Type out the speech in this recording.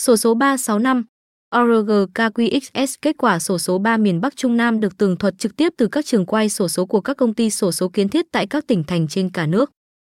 Sổ số 365 ORG KQXS kết quả sổ số 3 miền Bắc Trung Nam được tường thuật trực tiếp từ các trường quay sổ số của các công ty sổ số kiến thiết tại các tỉnh thành trên cả nước.